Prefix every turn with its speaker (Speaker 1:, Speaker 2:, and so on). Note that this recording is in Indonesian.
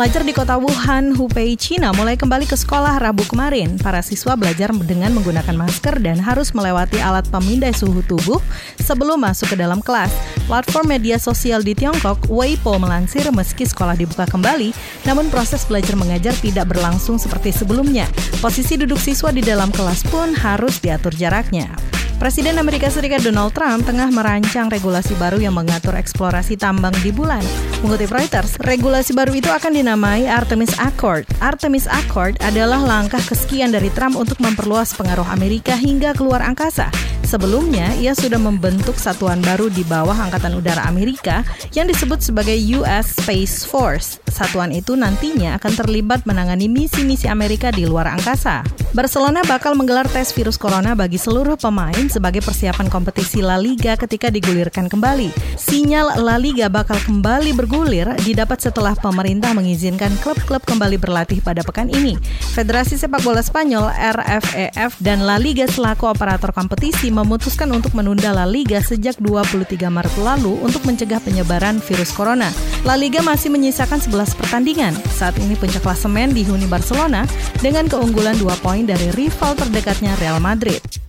Speaker 1: Pelajar di kota Wuhan, Hubei, China mulai kembali ke sekolah Rabu kemarin. Para siswa belajar dengan menggunakan masker dan harus melewati alat pemindai suhu tubuh sebelum masuk ke dalam kelas. Platform media sosial di Tiongkok, Weibo melansir meski sekolah dibuka kembali, namun proses belajar mengajar tidak berlangsung seperti sebelumnya. Posisi duduk siswa di dalam kelas pun harus diatur jaraknya. Presiden Amerika Serikat Donald Trump tengah merancang regulasi baru yang mengatur eksplorasi tambang di bulan. Mengutip Reuters, regulasi baru itu akan dinamai Artemis Accord. Artemis Accord adalah langkah kesekian dari Trump untuk memperluas pengaruh Amerika hingga keluar angkasa. Sebelumnya, ia sudah membentuk satuan baru di bawah Angkatan Udara Amerika yang disebut sebagai US Space Force. Satuan itu nantinya akan terlibat menangani misi-misi Amerika di luar angkasa. Barcelona bakal menggelar tes virus corona bagi seluruh pemain sebagai persiapan kompetisi La Liga ketika digulirkan kembali. Sinyal La Liga bakal kembali bergulir didapat setelah pemerintah mengizinkan klub-klub kembali berlatih pada pekan ini. Federasi Sepak Bola Spanyol RFEF dan La Liga selaku operator kompetisi memutuskan untuk menunda La Liga sejak 23 Maret lalu untuk mencegah penyebaran virus corona. La Liga masih menyisakan 11 pertandingan. Saat ini puncak klasemen dihuni Barcelona dengan keunggulan 2 poin dari rival terdekatnya Real Madrid.